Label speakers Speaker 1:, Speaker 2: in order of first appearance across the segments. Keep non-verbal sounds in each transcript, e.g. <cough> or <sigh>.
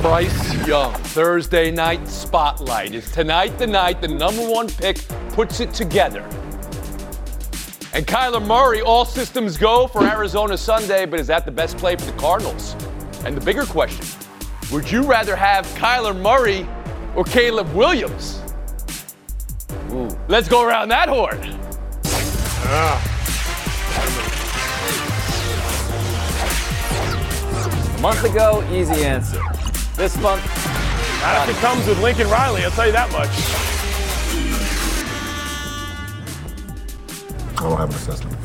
Speaker 1: Bryce Young, Thursday night spotlight. Is tonight the night the number one pick puts it together? And Kyler Murray, all systems go for Arizona Sunday, but is that the best play for the Cardinals? And the bigger question would you rather have Kyler Murray or Caleb Williams? Ooh. Let's go around that horn. Ah.
Speaker 2: A month ago, easy answer. This month,
Speaker 3: not if it comes with Lincoln Riley, I'll tell you that much.
Speaker 4: I don't have an assessment.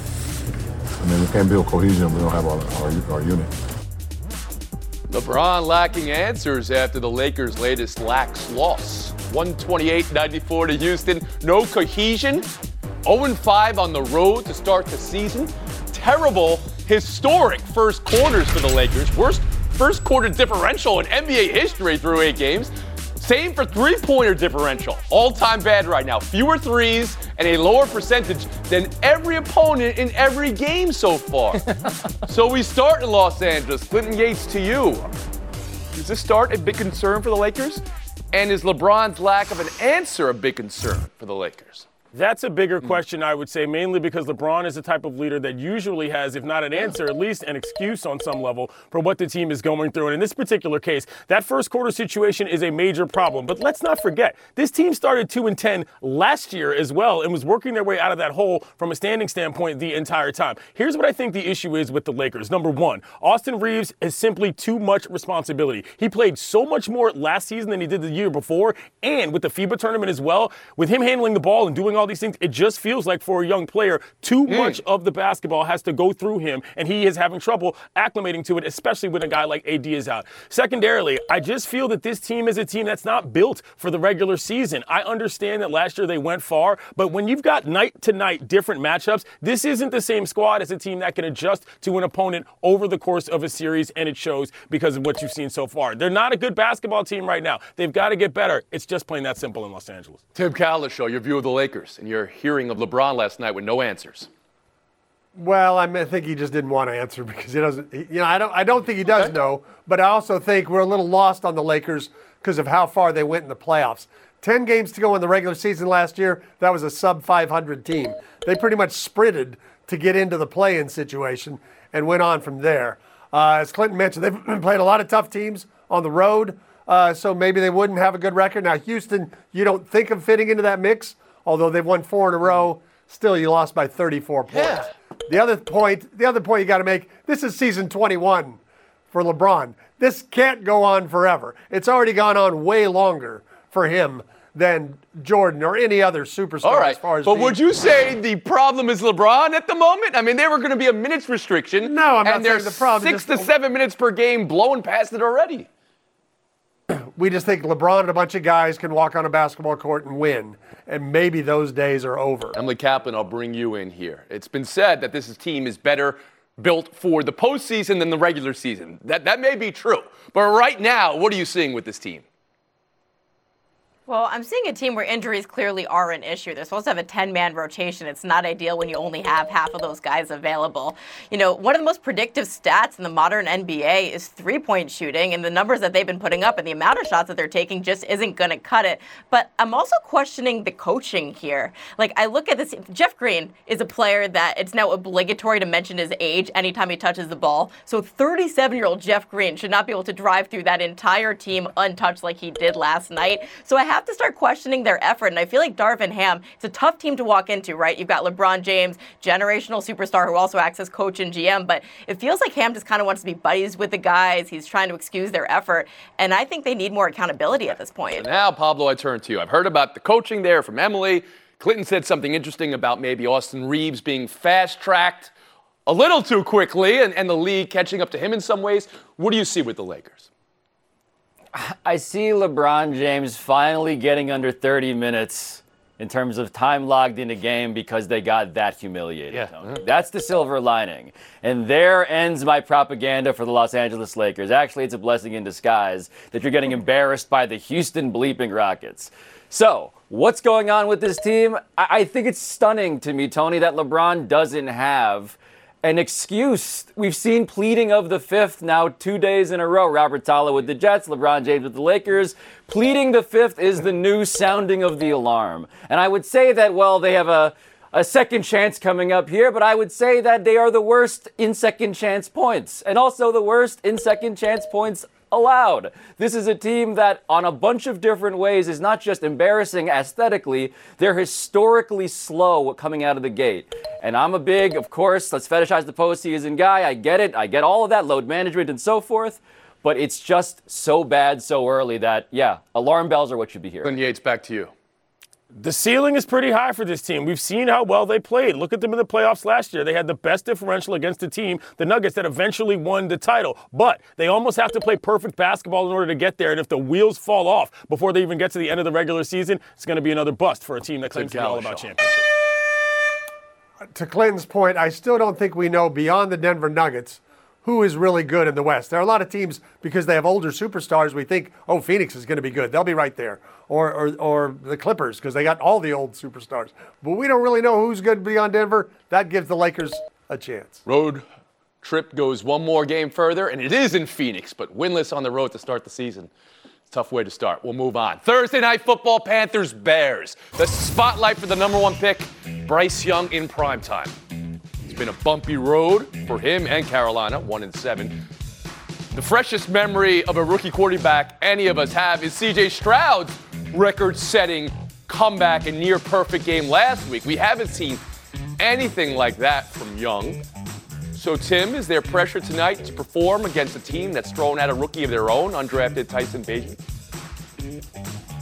Speaker 4: I mean, we can't build cohesion. We don't have our, our, our unit.
Speaker 1: LeBron lacking answers after the Lakers' latest lax loss. 128-94 to Houston. No cohesion. 0-5 on the road to start the season. Terrible, historic first quarters for the Lakers. Worst first quarter differential in NBA history through eight games. Same for three pointer differential. All time bad right now. Fewer threes and a lower percentage than every opponent in every game so far. <laughs> so we start in Los Angeles. Clinton Yates to you. Is this start a big concern for the Lakers? And is LeBron's lack of an answer a big concern for the Lakers?
Speaker 3: That's a bigger mm. question, I would say, mainly because LeBron is the type of leader that usually has, if not an answer, at least an excuse on some level for what the team is going through. And in this particular case, that first quarter situation is a major problem. But let's not forget, this team started 2 and 10 last year as well and was working their way out of that hole from a standing standpoint the entire time. Here's what I think the issue is with the Lakers. Number one, Austin Reaves has simply too much responsibility. He played so much more last season than he did the year before, and with the FIBA tournament as well, with him handling the ball and doing all these things, it just feels like for a young player, too mm. much of the basketball has to go through him, and he is having trouble acclimating to it, especially when a guy like AD is out. Secondarily, I just feel that this team is a team that's not built for the regular season. I understand that last year they went far, but when you've got night to night different matchups, this isn't the same squad as a team that can adjust to an opponent over the course of a series, and it shows because of what you've seen so far. They're not a good basketball team right now. They've got to get better. It's just plain that simple in Los Angeles.
Speaker 1: Tim Cowlishaw, your view of the Lakers and your hearing of LeBron last night with no answers?
Speaker 5: Well, I, mean, I think he just didn't want to answer <laughs> because he doesn't. He, you know, I don't. I don't think he does okay. know. But I also think we're a little lost on the Lakers because of how far they went in the playoffs. Ten games to go in the regular season last year. That was a sub 500 team. They pretty much sprinted to get into the play-in situation and went on from there. Uh, as Clinton mentioned, they've <clears throat> played a lot of tough teams on the road. Uh, so maybe they wouldn't have a good record. Now, Houston, you don't think of fitting into that mix, although they've won four in a row. Still, you lost by 34 points. Yeah. The other point, the other point you got to make: this is season 21 for LeBron. This can't go on forever. It's already gone on way longer for him than Jordan or any other superstar.
Speaker 1: All right.
Speaker 5: As far as
Speaker 1: but would you say the problem is LeBron at the moment? I mean, there were going to be a minutes restriction.
Speaker 5: No, I'm
Speaker 1: and
Speaker 5: not saying the problem.
Speaker 1: Six to seven minutes per game, blowing past it already.
Speaker 5: We just think LeBron and a bunch of guys can walk on a basketball court and win and maybe those days are over.
Speaker 1: Emily Kaplan, I'll bring you in here. It's been said that this team is better built for the postseason than the regular season. That, that may be true. But right now, what are you seeing with this team?
Speaker 6: Well, I'm seeing a team where injuries clearly are an issue. They're supposed to have a 10 man rotation. It's not ideal when you only have half of those guys available. You know, one of the most predictive stats in the modern NBA is three point shooting, and the numbers that they've been putting up and the amount of shots that they're taking just isn't going to cut it. But I'm also questioning the coaching here. Like, I look at this Jeff Green is a player that it's now obligatory to mention his age anytime he touches the ball. So 37 year old Jeff Green should not be able to drive through that entire team untouched like he did last night. So I have have to start questioning their effort. And I feel like Darvin Ham, it's a tough team to walk into, right? You've got LeBron James, generational superstar who also acts as coach and GM, but it feels like Ham just kind of wants to be buddies with the guys. He's trying to excuse their effort. And I think they need more accountability at this point.
Speaker 1: So now, Pablo, I turn to you. I've heard about the coaching there from Emily. Clinton said something interesting about maybe Austin Reaves being fast tracked a little too quickly and, and the league catching up to him in some ways. What do you see with the Lakers?
Speaker 2: I see LeBron James finally getting under 30 minutes in terms of time logged in a game because they got that humiliated.
Speaker 1: Yeah.
Speaker 2: That's the silver lining. And there ends my propaganda for the Los Angeles Lakers. Actually, it's a blessing in disguise that you're getting embarrassed by the Houston bleeping Rockets. So, what's going on with this team? I, I think it's stunning to me, Tony, that LeBron doesn't have an excuse. We've seen pleading of the fifth now two days in a row. Robert Saleh with the Jets, LeBron James with the Lakers. Pleading the fifth is the new sounding of the alarm. And I would say that, well, they have a, a second chance coming up here, but I would say that they are the worst in second chance points and also the worst in second chance points allowed. This is a team that, on a bunch of different ways, is not just embarrassing aesthetically, they're historically slow coming out of the gate. And I'm a big, of course, let's fetishize the postseason guy. I get it. I get all of that, load management and so forth. But it's just so bad so early that, yeah, alarm bells are what should be here.
Speaker 1: Glenn Yates, back to you.
Speaker 3: The ceiling is pretty high for this team. We've seen how well they played. Look at them in the playoffs last year. They had the best differential against a team, the Nuggets, that eventually won the title. But they almost have to play perfect basketball in order to get there. And if the wheels fall off before they even get to the end of the regular season, it's going to be another bust for a team that claims to be all about championships.
Speaker 5: To Clinton's point, I still don't think we know beyond the Denver Nuggets who is really good in the West. There are a lot of teams because they have older superstars. We think, oh, Phoenix is going to be good. They'll be right there. Or, or, or the Clippers because they got all the old superstars. But we don't really know who's good beyond Denver. That gives the Lakers a chance.
Speaker 1: Road trip goes one more game further, and it is in Phoenix, but winless on the road to start the season. Tough way to start. We'll move on. Thursday night football, Panthers Bears. The spotlight for the number one pick, Bryce Young in prime time. Been a bumpy road for him and Carolina, one and seven. The freshest memory of a rookie quarterback any of us have is CJ Stroud's record setting comeback and near perfect game last week. We haven't seen anything like that from Young. So, Tim, is there pressure tonight to perform against a team that's thrown out a rookie of their own, undrafted Tyson Bagent?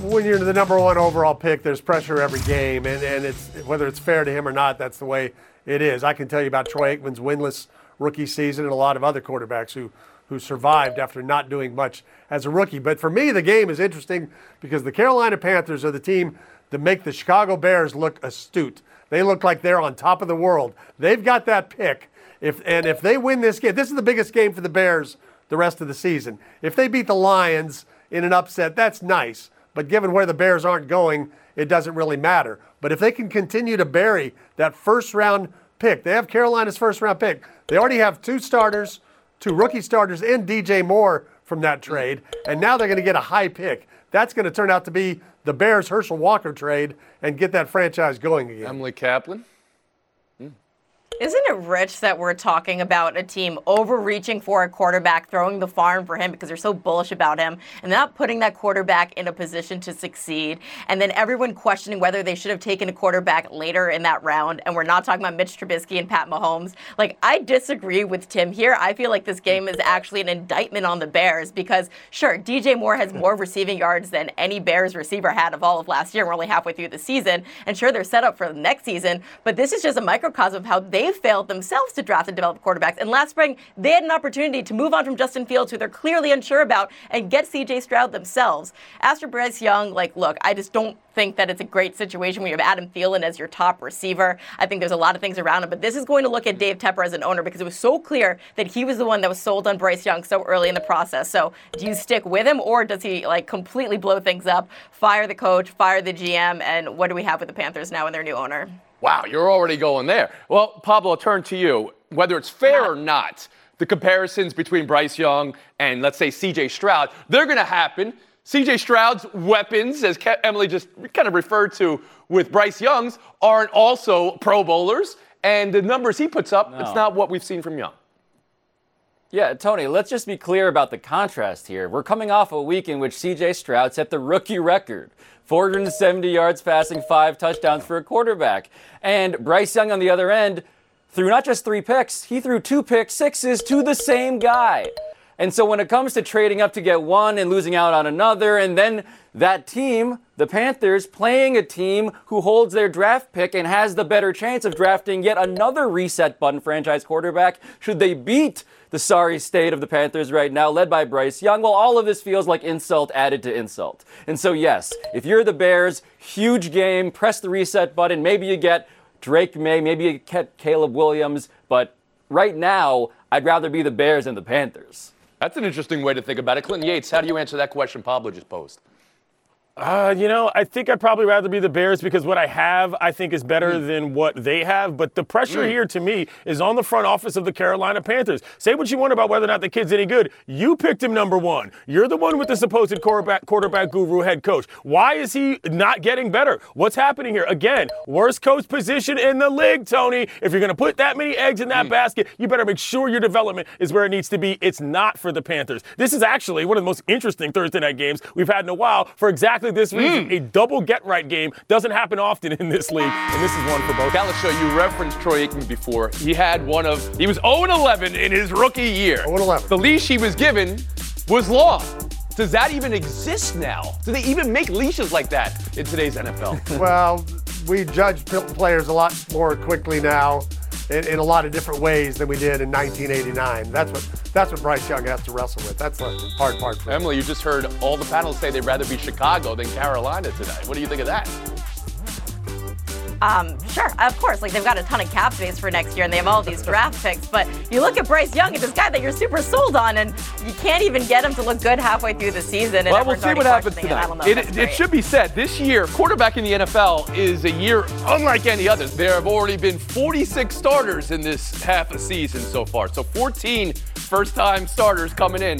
Speaker 5: When you're the number one overall pick, there's pressure every game, and, and it's whether it's fair to him or not, that's the way it is. I can tell you about Troy Aikman's winless rookie season and a lot of other quarterbacks who who survived after not doing much as a rookie. But for me, the game is interesting because the Carolina Panthers are the team that make the Chicago Bears look astute. They look like they're on top of the world. They've got that pick. If and if they win this game, this is the biggest game for the Bears the rest of the season. If they beat the Lions in an upset, that's nice. But given where the Bears aren't going, it doesn't really matter. But if they can continue to bury that first round pick, they have Carolina's first round pick. They already have two starters, two rookie starters, and DJ Moore from that trade. And now they're going to get a high pick. That's going to turn out to be the Bears Herschel Walker trade and get that franchise going again.
Speaker 1: Emily Kaplan.
Speaker 6: Isn't it rich that we're talking about a team overreaching for a quarterback, throwing the farm for him because they're so bullish about him, and not putting that quarterback in a position to succeed? And then everyone questioning whether they should have taken a quarterback later in that round. And we're not talking about Mitch Trubisky and Pat Mahomes. Like, I disagree with Tim here. I feel like this game is actually an indictment on the Bears because, sure, DJ Moore has more receiving yards than any Bears receiver had of all of last year. We're only halfway through the season. And sure, they're set up for the next season, but this is just a microcosm of how they failed themselves to draft and develop quarterbacks. And last spring, they had an opportunity to move on from Justin Fields, who they're clearly unsure about, and get CJ Stroud themselves. As for Bryce Young, like, look, I just don't think that it's a great situation when you have Adam Thielen as your top receiver. I think there's a lot of things around him, but this is going to look at Dave Tepper as an owner because it was so clear that he was the one that was sold on Bryce Young so early in the process. So do you stick with him or does he like completely blow things up, fire the coach, fire the GM, and what do we have with the Panthers now and their new owner?
Speaker 1: Wow, you're already going there. Well, Pablo, I'll turn to you. Whether it's fair or not, the comparisons between Bryce Young and, let's say, CJ Stroud, they're going to happen. CJ Stroud's weapons, as Emily just kind of referred to with Bryce Young's, aren't also Pro Bowlers. And the numbers he puts up,
Speaker 2: No.
Speaker 1: it's not what we've seen from Young.
Speaker 2: Yeah, Tony, let's just be clear about the contrast here. We're coming off a week in which CJ Stroud set the rookie record 470 yards passing, five touchdowns for a quarterback. And Bryce Young on the other end threw not just three picks, he threw two pick sixes to the same guy. And so when it comes to trading up to get one and losing out on another, and then that team, the Panthers, playing a team who holds their draft pick and has the better chance of drafting yet another reset button franchise quarterback, should they beat the sorry state of the Panthers right now, led by Bryce Young. Well, all of this feels like insult added to insult. And so, yes, if you're the Bears, huge game, press the reset button. Maybe you get Drake Maye, maybe you get Caleb Williams, but right now, I'd rather be the Bears than the Panthers.
Speaker 1: That's an interesting way to think about it. Clinton Yates, how do you answer that question Pablo just posed?
Speaker 3: Uh, you know, I think I'd probably rather be the Bears because what I have, I think, is better mm. than what they have. But the pressure mm. here to me is on the front office of the Carolina Panthers. Say what you want about whether or not the kid's any good. You picked him number one. You're the one with the supposed quarterback, quarterback guru head coach. Why is he not getting better? What's happening here? Again, worst coach position in the league, Tony. If you're going to put that many eggs in that mm. basket, you better make sure your development is where it needs to be. It's not for the Panthers. This is actually one of the most interesting Thursday night games we've had in a while for exactly exactly this reason. Mm. A double get right game doesn't happen often in this league, and this is one for both.
Speaker 1: Cowlishaw, you referenced Troy Aikman before. He had one of, he was 0 11 in his rookie year.
Speaker 5: 0 11.
Speaker 1: The leash he was given was long. Does that even exist now? Do they even make leashes like that in today's NFL? <laughs>
Speaker 5: well, we judge players a lot more quickly now in, in, a lot of different ways than we did in 1989. That's what that's what Bryce Young has to wrestle with. That's the hard part.
Speaker 1: Emily, you just heard all the panels say they'd rather be Chicago than Carolina tonight. What do you think of that?
Speaker 6: Um, sure, of course. Like they've got a ton of cap space for next year, and they have all these draft picks. But you look at Bryce Young, it's this guy that you're super sold on, and you can't even get him to look good halfway through the season.
Speaker 1: well, we'll see what happens tonight. It, it, it should be said this year, quarterback in the NFL is a year unlike any other. There have already been 46 starters in this half a season so far. So 14 first-time starters coming in.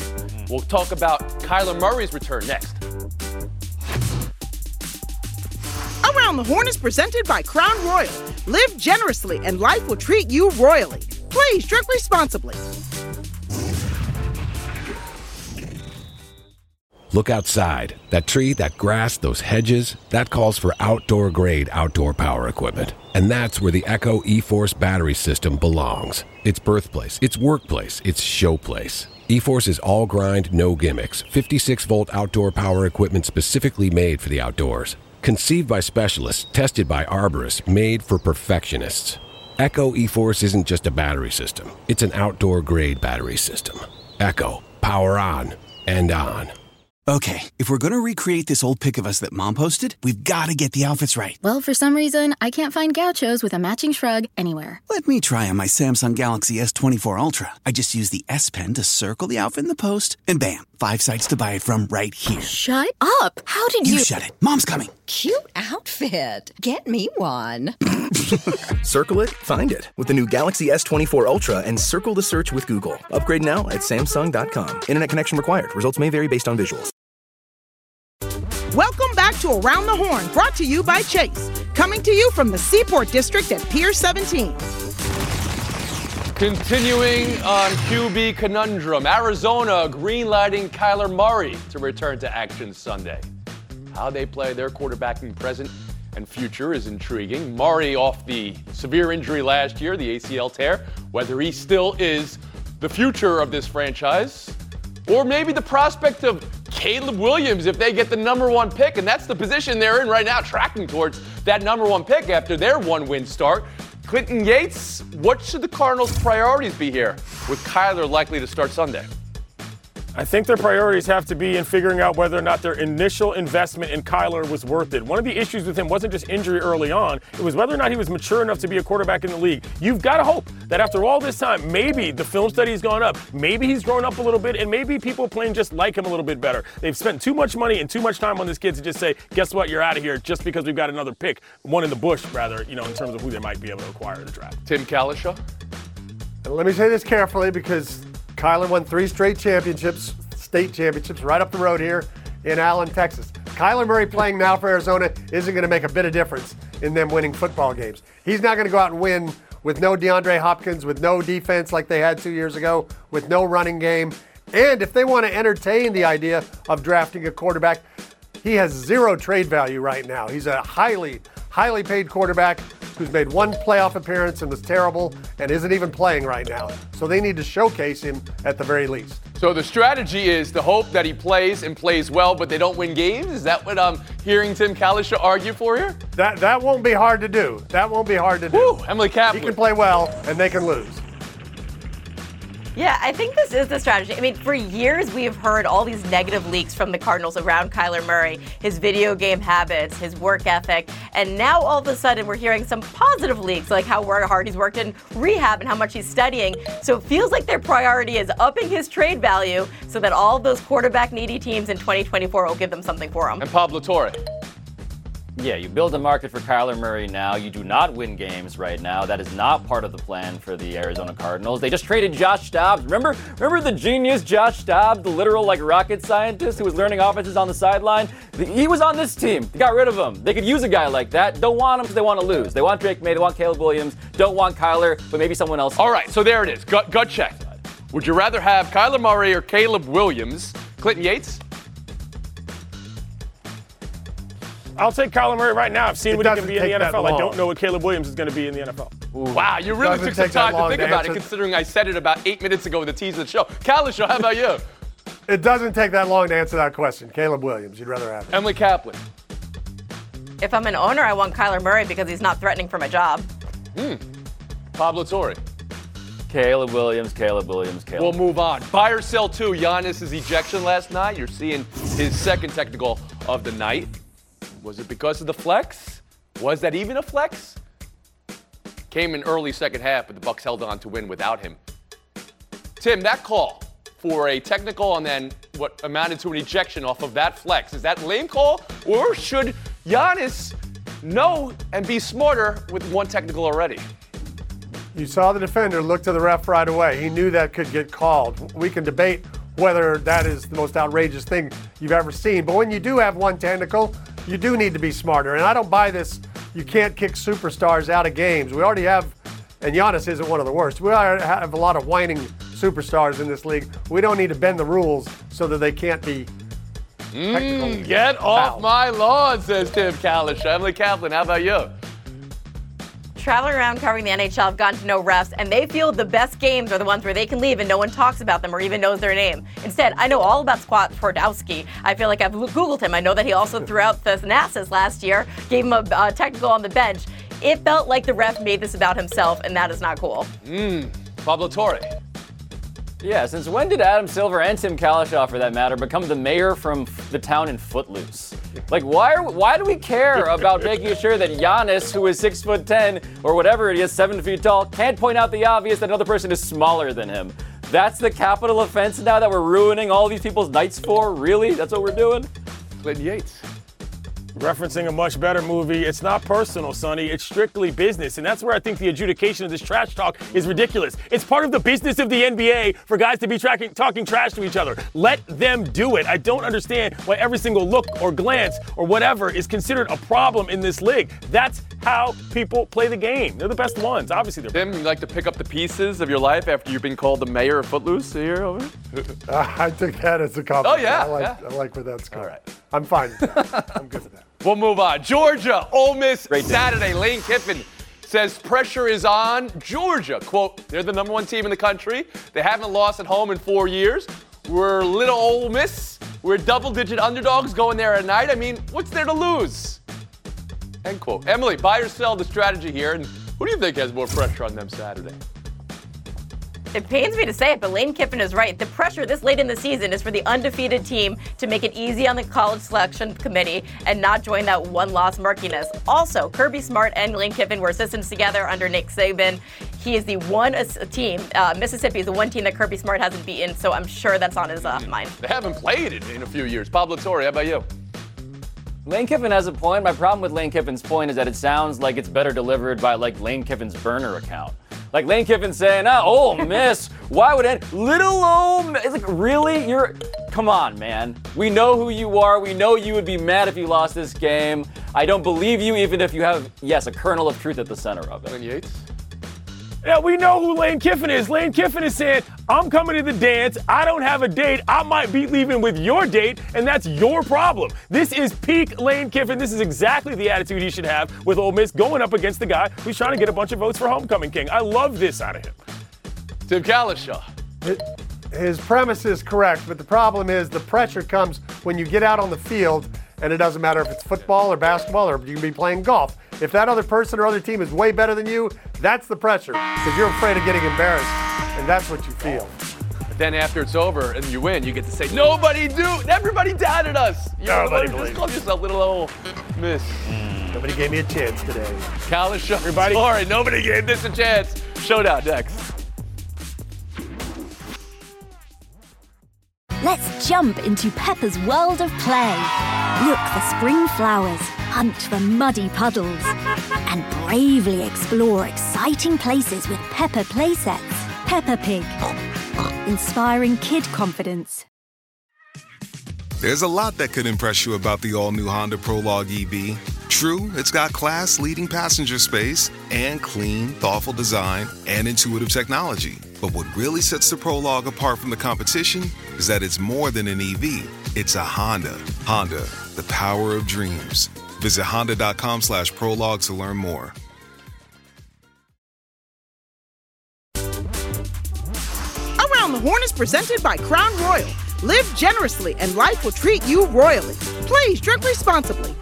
Speaker 1: We'll talk about Kyler Murray's return next.
Speaker 7: Around the Horn is presented by Crown Royal. Live generously and life will treat you royally. Please drink responsibly.
Speaker 8: Look outside. That tree, that grass, those hedges, that calls for outdoor grade outdoor power equipment. And that's where the Echo E Force battery system belongs. Its birthplace, its workplace, its showplace. E-Force is all grind, no gimmicks. 56 volt outdoor power equipment specifically made for the outdoors. Conceived by specialists, tested by arborists, made for perfectionists. Echo eForce isn't just a battery system, it's an outdoor grade battery system. Echo, power on and on.
Speaker 9: Okay, if we're gonna recreate this old pic of us that mom posted, we've gotta get the outfits right.
Speaker 10: Well, for some reason, I can't find gauchos with a matching shrug anywhere.
Speaker 9: Let me try on my Samsung Galaxy S24 Ultra. I just use the S Pen to circle the outfit in the post, and bam, five sites to buy it from right here.
Speaker 10: Shut up! How did you.
Speaker 9: You shut it. Mom's coming.
Speaker 11: Cute outfit. Get me one. <laughs>
Speaker 12: Circle it, find it with the new Galaxy S24 Ultra and circle the search with Google. Upgrade now at Samsung.com. Internet connection required. Results may vary based on visuals.
Speaker 7: Welcome back to Around the Horn, brought to you by Chase. Coming to you from the Seaport District at Pier 17.
Speaker 1: Continuing on QB conundrum, Arizona greenlighting Kyler Murray to return to action Sunday. How they play their quarterbacking present and future is intriguing. Murray off the severe injury last year, the ACL tear, whether he still is the future of this franchise, or maybe the prospect of Caleb Williams if they get the number one pick, and that's the position they're in right now, tracking towards that number one pick after their one win start. Clinton Yates, what should the Cardinals' priorities be here with Kyler likely to start Sunday?
Speaker 3: I think their priorities have to be in figuring out whether or not their initial investment in Kyler was worth it. One of the issues with him wasn't just injury early on, it was whether or not he was mature enough to be a quarterback in the league. You've got to hope that after all this time, maybe the film study's gone up, maybe he's grown up a little bit, and maybe people playing just like him a little bit better. They've spent too much money and too much time on this kid to just say, guess what, you're out of here just because we've got another pick, one in the bush, rather, you know, in terms of who they might be able to acquire in the draft.
Speaker 1: Tim Cowlishaw?
Speaker 5: Let me say this carefully because Kyler won three straight championships state championships right up the road here in Allen, Texas. Kyler Murray playing now for Arizona isn't going to make a bit of difference in them winning football games. He's not going to go out and win with no DeAndre Hopkins, with no defense like they had two years ago, with no running game. And if they want to entertain the idea of drafting a quarterback, he has zero trade value right now. He's a highly, highly paid quarterback who's made one playoff appearance and was terrible and isn't even playing right now. So they need to showcase him at the very least.
Speaker 1: So the strategy is to hope that he plays and plays well, but they don't win games. Is that what I'm hearing Tim Cowlishaw argue for here?
Speaker 5: That that won't be hard to do. That won't be hard to do.
Speaker 1: Woo, Emily Kaplan.
Speaker 5: He can play well, and they can lose.
Speaker 6: Yeah, I think this is the strategy. I mean, for years we've heard all these negative leaks from the Cardinals around Kyler Murray, his video game habits, his work ethic, and now all of a sudden we're hearing some positive leaks, like how hard he's worked in rehab and how much he's studying. So it feels like their priority is upping his trade value so that all those quarterback needy teams in 2024 will give them something for him.
Speaker 1: And Pablo Torre.
Speaker 2: Yeah, you build a market for Kyler Murray now. You do not win games right now. That is not part of the plan for the Arizona Cardinals. They just traded Josh Dobbs. Remember, remember the genius Josh Dobbs, the literal like rocket scientist who was learning offenses on the sideline. He was on this team. They got rid of him. They could use a guy like that. Don't want him because they want to lose. They want Drake Maye. They want Caleb Williams. Don't want Kyler, but maybe someone else.
Speaker 1: All right, so there it is. Gut, gut check. Would you rather have Kyler Murray or Caleb Williams? Clinton Yates.
Speaker 3: I'll take Kyler Murray right now. I've seen
Speaker 5: It
Speaker 3: what he can be in the NFL. I don't know what Caleb Williams is going to be in the NFL.
Speaker 1: Wow, you really
Speaker 5: Doesn't
Speaker 1: took some time to think
Speaker 5: to
Speaker 1: about it, considering I said it about eight minutes ago in the tease of the show. Cowlishaw, how about you?
Speaker 5: It doesn't take that long to answer that question. Caleb Williams, you'd rather have him.
Speaker 1: Emily Kaplan.
Speaker 6: If I'm an owner, I want Kyler Murray because he's not threatening for my job. Hmm.
Speaker 1: Pablo Torre.
Speaker 2: Caleb Williams, Caleb Williams, Caleb.
Speaker 1: We'll move on. Buy or sell two. Giannis' ejection last night. You're seeing his second technical of the night. Was it because of the flex? Was that even a flex? Came in early second half, but the Bucks held on to win without him. Tim, that call for a technical and then what amounted to an ejection off of that flex, is that lame call? Or should Giannis know and be smarter with one technical already?
Speaker 5: You saw the defender look to the ref right away. He knew that could get called. We can debate whether that is the most outrageous thing you've ever seen. But when you do have one technical, you do need to be smarter. And I don't buy this. You can't kick superstars out of games. We already have, and Giannis isn't one of the worst. We already have a lot of whining superstars in this league. We don't need to bend the rules so that they can't be technical.
Speaker 1: Mm, get off my lawn, says Tim Kalish. Emily Kaplan, how about you?
Speaker 6: Traveling around covering the NHL, I've gotten to know refs, and they feel the best games are the ones where they can leave and no one talks about them or even knows their name. Instead, I know all about Scott Twardoski. I feel like I've Googled him. I know that he also threw out the Thanasis last year, gave him a uh, technical on the bench. It felt like the ref made this about himself, and that is not cool.
Speaker 1: Mmm, Pablo Torre.
Speaker 2: Yeah, since when did Adam Silver and Tim Cowlishaw, uh, for that matter, become the mayor from the town in Footloose? Like, why are why do we care about making sure that Giannis, who is six foot ten or whatever he is, seven feet tall, can't point out the obvious that another person is smaller than him? That's the capital offense now that we're ruining all these people's nights for. Really? That's what we're doing?
Speaker 1: Clinton Yates.
Speaker 3: Referencing a much better movie. It's not personal, Sonny. It's strictly business. And that's where I think the adjudication of this trash talk is ridiculous. It's part of the business of the NBA for guys to be tracking, talking trash to each other. Let them do it. I don't understand why every single look or glance or whatever is considered a problem in this league. That's how people play the game. They're the best ones. Obviously, they're
Speaker 1: Tim, you like to pick up the pieces of your life after you've been called the mayor of Footloose here over? <laughs>
Speaker 5: I took that as a compliment.
Speaker 1: Oh, yeah,
Speaker 5: I like,
Speaker 1: yeah.
Speaker 5: I like where that's going.
Speaker 1: All right.
Speaker 5: I'm fine. with that. <laughs> I'm good with that.
Speaker 1: We'll move on. Georgia, Ole Miss,
Speaker 2: Great day.
Speaker 1: Saturday. Lane Kiffin says pressure is on Georgia. Quote, they're the number one team in the country. They haven't lost at home in four years. We're little Ole Miss. We're double digit underdogs going there at night. I mean, what's there to lose? End quote. Emily, buy or sell the strategy here. And who do you think has more pressure on them Saturday?
Speaker 6: It pains me to say it, but Lane Kiffin is right. The pressure this late in the season is for the undefeated team to make it easy on the college selection committee and not join that one loss murkiness. Also, Kirby Smart and Lane Kiffin were assistants together under Nick Saban. He is the one team, uh, Mississippi is the one team that Kirby Smart hasn't beaten, so I'm sure that's on his uh, mind.
Speaker 1: They haven't played it in a few years. Pablo Torre, how about you?
Speaker 2: Lane Kiffin has a point. My problem with Lane Kiffin's point is that it sounds like it's better delivered by like Lane Kiffin's burner account. Like Lane Kiffin saying, "Oh, Ole <laughs> Miss, why would it? Little Ole Miss." It's like, really? You're, come on, man. We know who you are. We know you would be mad if you lost this game. I don't believe you, even if you have, yes, a kernel of truth at the center of it.
Speaker 1: Clinton Yates?
Speaker 3: Yeah, we know who Lane Kiffin is. Lane Kiffin is saying, I'm coming to the dance. I don't have a date. I might be leaving with your date, and that's your problem. This is peak Lane Kiffin. This is exactly the attitude he should have with Ole Miss going up against the guy who's trying to get a bunch of votes for homecoming king. I love this out of him.
Speaker 1: Tim
Speaker 5: Cowlishaw. His premise is correct, but the problem is the pressure comes when you get out on the field, and it doesn't matter if it's football or basketball or you can be playing golf. If that other person or other team is way better than you, that's the pressure because you're afraid of getting embarrassed, and that's what you feel.
Speaker 1: But then after it's over and you win, you get to say, nobody do, everybody doubted us. You
Speaker 5: Nobody
Speaker 1: know,
Speaker 5: believed
Speaker 1: just call yourself little old miss.
Speaker 5: Nobody gave me a chance today.
Speaker 1: Cowlishaw, everybody. Sorry, nobody gave this a chance. Showdown next.
Speaker 13: Let's jump into Peppa's world of play. Look for spring flowers, hunt for muddy puddles, and bravely explore exciting places with Peppa playsets. Peppa Pig, inspiring kid confidence.
Speaker 14: There's a lot that could impress you about the all new Honda Prologue EV. True, it's got class leading passenger space and clean, thoughtful design and intuitive technology. But what really sets the Prologue apart from the competition is that it's more than an EV, it's a Honda. Honda, the power of dreams. Visit honda.com slash prologue to learn more.
Speaker 7: Around the Horn is presented by Crown Royal. Live generously and life will treat you royally. Please drink responsibly.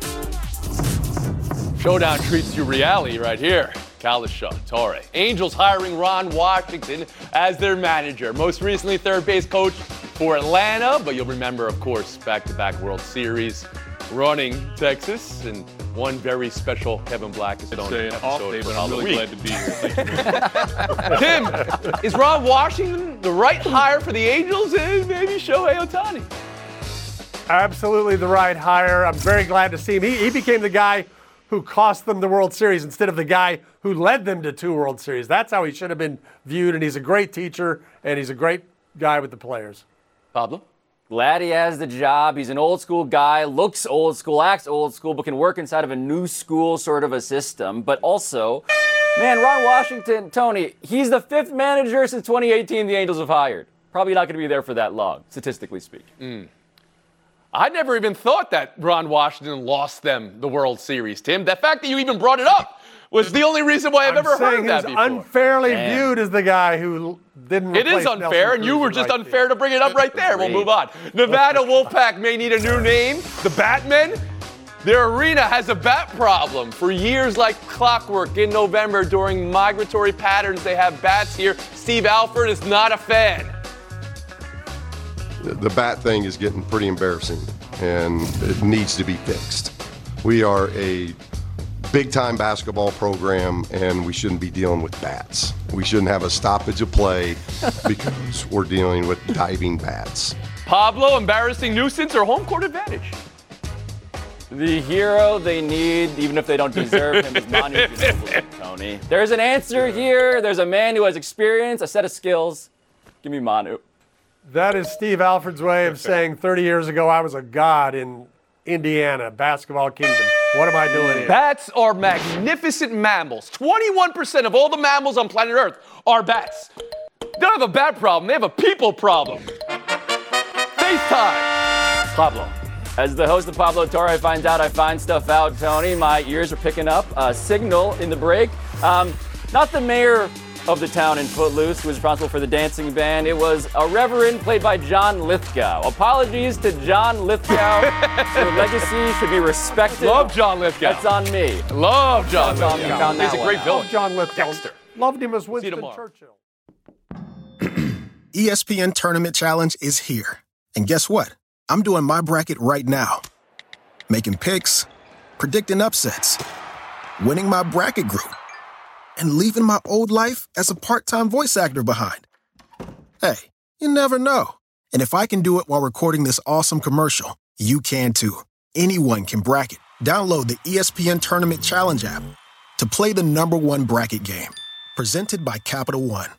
Speaker 1: Showdown treats you reality right here. Cowlishaw, Torre. Angels hiring Ron Washington as their manager. Most recently, third base coach for Atlanta, but you'll remember, of course, back to back World Series running Texas and one very special Kevin Blackistone
Speaker 15: say an off day, but I'm really glad to be here. Thank you. <laughs>
Speaker 1: Tim, is Ron Washington the right hire for the Angels and maybe Shohei Ohtani?
Speaker 5: Absolutely the right hire. I'm very glad to see him. He, he became the guy who cost them the World Series instead of the guy who led them to two World Series. That's how he should have been viewed, and he's a great teacher, and he's a great guy with the players.
Speaker 1: Pablo?
Speaker 2: Glad he has the job. He's an old school guy, looks old school, acts old school, but can work inside of a new school sort of a system. But also, man, Ron Washington, Tony, he's the fifth manager since 2018 the Angels have hired. Probably not going to be there for that long, statistically speaking. Mm.
Speaker 1: I never even thought that Ron Washington lost them the World Series, Tim. The fact that you even brought it up was the only reason why I've
Speaker 5: I'm
Speaker 1: ever
Speaker 5: saying
Speaker 1: heard that
Speaker 5: he's
Speaker 1: before.
Speaker 5: unfairly viewed as the guy who didn't.
Speaker 1: It is unfair,
Speaker 5: Nelson
Speaker 1: and you were just
Speaker 5: right
Speaker 1: unfair to bring it up right there. We'll move on. Nevada Wolfpack may need a new name. The Batmen. Their arena has a bat problem. For years, like clockwork in November during migratory patterns, they have bats here. Steve Alford is not a fan.
Speaker 16: the the bat thing is getting pretty embarrassing and it needs to be fixed. We are a big time basketball program and we shouldn't be dealing with bats. We shouldn't have a stoppage of play <laughs> because we're dealing with diving bats.
Speaker 1: Pablo, embarrassing nuisance or home court advantage?
Speaker 2: The hero they need, even if they don't deserve him, is <laughs> Manu Ginobili, Tony. There's an answer here. There's a man who has experience, a set of skills. Give me Manu.
Speaker 5: That is Steve Alford's way of <laughs> saying 30 years ago I was a god in Indiana, basketball kingdom. What am I doing here?
Speaker 1: Bats are magnificent mammals. 21% of all the mammals on planet Earth are bats. They don't have a bat problem, they have a people problem. FaceTime.
Speaker 2: Pablo. As the host of Pablo Torre finds out, I find stuff out, Tony. My ears are picking up. Uh, signal in the break. Um, not the mayor of the town in Footloose who was responsible for the dancing band. It was a reverend played by John Lithgow. Apologies to John Lithgow. <laughs> Your legacy should be respected.
Speaker 1: Love John Lithgow.
Speaker 2: That's on me.
Speaker 1: Love John
Speaker 2: That's on me.
Speaker 1: Lithgow. He's a great
Speaker 2: out.
Speaker 1: villain.
Speaker 5: Love John Lithgow.
Speaker 1: Dexter.
Speaker 5: Loved him as Winston. Churchill. <clears throat>
Speaker 17: ESPN Tournament Challenge is here. And guess what? I'm doing my bracket right now. Making picks, predicting upsets, winning my bracket group, and leaving my old life as a part time voice actor behind. Hey, you never know. And if I can do it while recording this awesome commercial, you can too. Anyone can bracket. Download the ESPN Tournament Challenge app to play the number one bracket game. Presented by Capital One.